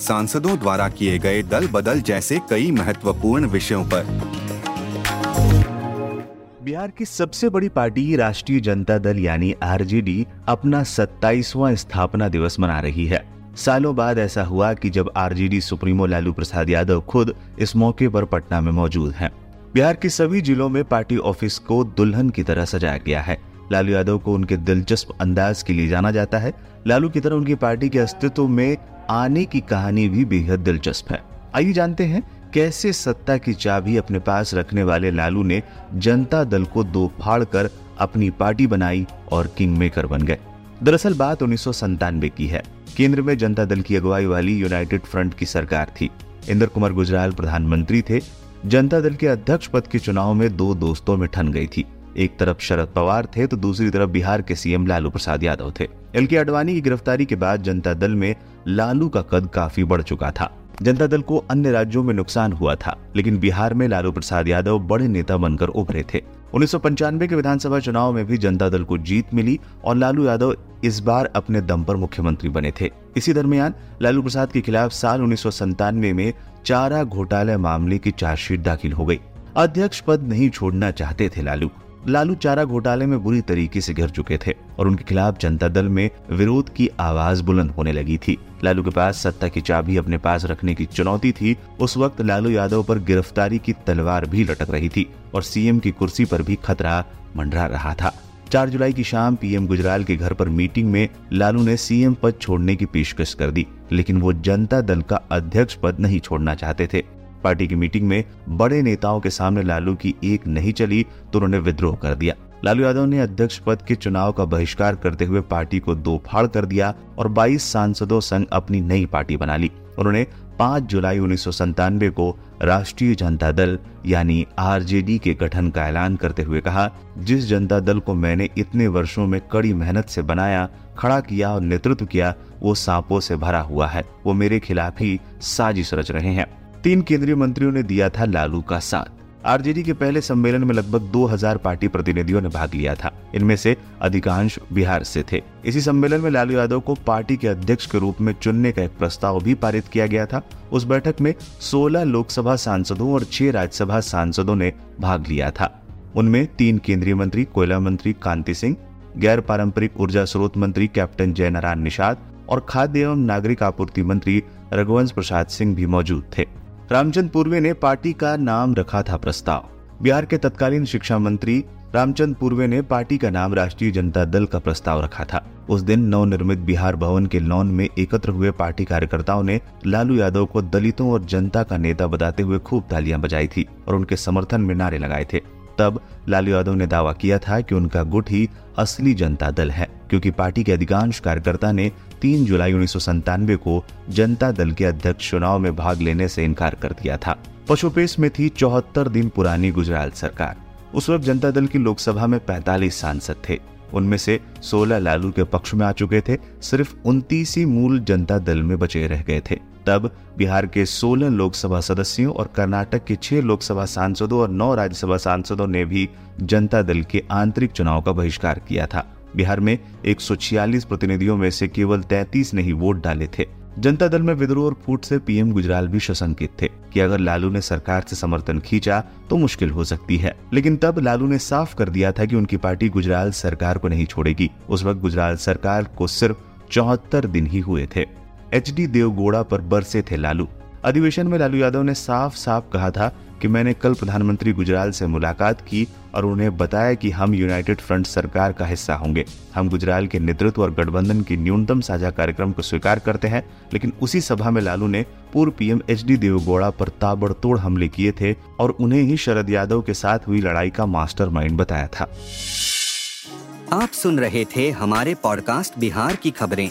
सांसदों द्वारा किए गए दल बदल जैसे कई महत्वपूर्ण विषयों पर। बिहार की सबसे बड़ी पार्टी राष्ट्रीय जनता दल यानी आरजेडी अपना 27वां स्थापना दिवस मना रही है। सालों बाद ऐसा हुआ कि जब आरजेडी सुप्रीमो लालू प्रसाद यादव खुद इस मौके पर पटना में मौजूद हैं। बिहार के सभी जिलों में पार्टी ऑफ़िस को दुल्हन की तरह सजाया गया है। लालू यादव को उनके दिलचस्प अंदाज के लिए जाना जाता है। लालू की तरह उनकी पार्टी के अस्तित्व में आने की कहानी भी बेहद दिलचस्प है। आइए जानते हैं कैसे सत्ता की चाबी अपने पास रखने वाले लालू ने जनता दल को दो फाड़ कर अपनी पार्टी बनाई और किंग मेकर बन गए। दरअसल बात उन्नीस की है। केंद्र में जनता दल की अगुवाई वाली यूनाइटेड फ्रंट की सरकार थी। इंद्र कुमार गुजराल प्रधानमंत्री थे। जनता दल के अध्यक्ष पद के चुनाव में दो दोस्तों में ठन गई थी। एक तरफ़ शरद पवार थे तो दूसरी तरफ़ बिहार के सीएम लालू प्रसाद यादव थे। एल के अडवाणी की गिरफ्तारी के बाद जनता दल में लालू का कद काफ़ी बढ़ चुका था। जनता दल को अन्य राज्यों में नुकसान हुआ था, लेकिन बिहार में लालू प्रसाद यादव बड़े नेता बनकर उभरे थे। उन्नीस सौ पंचानवे के विधानसभा चुनाव में भी जनता दल को जीत मिली और लालू यादव इस बार अपने दम पर मुख्यमंत्री बने थे। इसी दरमियान लालू प्रसाद के खिलाफ साल उन्नीस में चारा घोटाले मामले की चार्जशीट दाखिल हो गई। अध्यक्ष पद नहीं छोड़ना चाहते थे लालू। लालू चारा घोटाले में बुरी तरीके से घिर चुके थे और उनके खिलाफ जनता दल में विरोध की आवाज़ बुलंद होने लगी थी। लालू के पास सत्ता की चाबी अपने पास रखने की चुनौती थी। उस वक्त लालू यादव पर गिरफ्तारी की तलवार भी लटक रही थी और सीएम की कुर्सी पर भी खतरा मंडरा रहा था। चार जुलाई की शाम पीएम गुजराल के घर पर मीटिंग में लालू ने सीएम पद छोड़ने की पेशकश कर दी, लेकिन वो जनता दल का अध्यक्ष पद नहीं छोड़ना चाहते थे। पार्टी की मीटिंग में बड़े नेताओं के सामने लालू की एक नहीं चली तो उन्होंने विद्रोह कर दिया। लालू यादव ने अध्यक्ष पद के चुनाव का बहिष्कार करते हुए पार्टी को दो फाड़ कर दिया और 22 सांसदों संग अपनी नई पार्टी बना ली। उन्होंने 5 जुलाई उन्नीस को राष्ट्रीय जनता दल यानी आरजेडी के गठन का ऐलान करते हुए कहा, जिस जनता दल को मैंने इतने वर्षों में कड़ी मेहनत से बनाया, खड़ा किया और नेतृत्व किया, वो सांपों से भरा हुआ है। वो मेरे खिलाफ ही साजिश रच रहे हैं। तीन केंद्रीय मंत्रियों ने दिया था लालू का साथ। आरजेडी के पहले सम्मेलन में लगभग 2000 पार्टी प्रतिनिधियों ने भाग लिया था। इनमें से अधिकांश बिहार से थे। इसी सम्मेलन में लालू यादव को पार्टी के अध्यक्ष के रूप में चुनने का एक प्रस्ताव भी पारित किया गया था। उस बैठक में 16 लोकसभा सांसदों और छह राज्यसभा सांसदों ने भाग लिया था। उनमें तीन केंद्रीय मंत्री, कोयला मंत्री कांति सिंह, गैर पारंपरिक ऊर्जा स्रोत मंत्री कैप्टन जयनारायण निषाद और खाद्य एवं नागरिक आपूर्ति मंत्री रघुवंश प्रसाद सिंह भी मौजूद थे। रामचंद पूर्वे ने पार्टी का नाम रखा था प्रस्ताव। बिहार के तत्कालीन शिक्षा मंत्री रामचंद पूर्वे ने पार्टी का नाम राष्ट्रीय जनता दल का प्रस्ताव रखा था। उस दिन नवनिर्मित बिहार भवन के लॉन में एकत्र हुए पार्टी कार्यकर्ताओं ने लालू यादव को दलितों और जनता का नेता बताते हुए खूब तालियाँ बजाई थी और उनके समर्थन में नारे लगाए थे। तब लालू यादव ने दावा किया था कि उनका गुट ही असली जनता दल है, क्योंकि पार्टी के अधिकांश कार्यकर्ता ने 3 जुलाई उन्नीस को जनता दल के अध्यक्ष चुनाव में भाग लेने से इनकार कर दिया था। पशुपेश में थी चौहत्तर दिन पुरानी गुजरात सरकार। उस वक्त जनता दल की लोकसभा में 45 सांसद थे। उनमें से 16 लालू के पक्ष में आ चुके थे, सिर्फ़ उनतीस ही मूल जनता दल में बचे रह गए थे। तब बिहार के 16 लोकसभा सदस्यों और कर्नाटक के 6 लोकसभा सांसदों और 9 राज्यसभा सांसदों ने भी जनता दल के आंतरिक चुनाव का बहिष्कार किया था। बिहार में एक सौ छियालीस प्रतिनिधियों में से केवल 33 ने ही वोट डाले थे। जनता दल में विद्रोह और फूट से पीएम गुजराल भी सशंकित थे कि अगर लालू ने सरकार से समर्थन खींचा तो मुश्किल हो सकती है। लेकिन तब लालू ने साफ़ कर दिया था कि उनकी पार्टी गुजराल सरकार को नहीं छोड़ेगी। उस वक्त गुजराल सरकार को सिर्फ़ चौहत्तर दिन ही हुए थे। एच डी देवगोड़ा पर बरसे थे लालू। अधिवेशन में लालू यादव ने साफ़ साफ़ कहा था कि मैंने कल प्रधानमंत्री गुजराल से मुलाकात की और उन्हें बताया कि हम यूनाइटेड फ्रंट सरकार का हिस्सा होंगे। हम गुजराल के नेतृत्व और गठबंधन की न्यूनतम साझा कार्यक्रम को स्वीकार करते हैं, लेकिन उसी सभा में लालू ने पूर्व पीएम एच डी देवगौड़ा पर ताबड़तोड़ हमले किए थे और उन्हें ही शरद यादव के साथ हुई लड़ाई का मास्टरमाइंड बताया था। आप सुन रहे थे हमारे पॉडकास्ट बिहार की खबरें।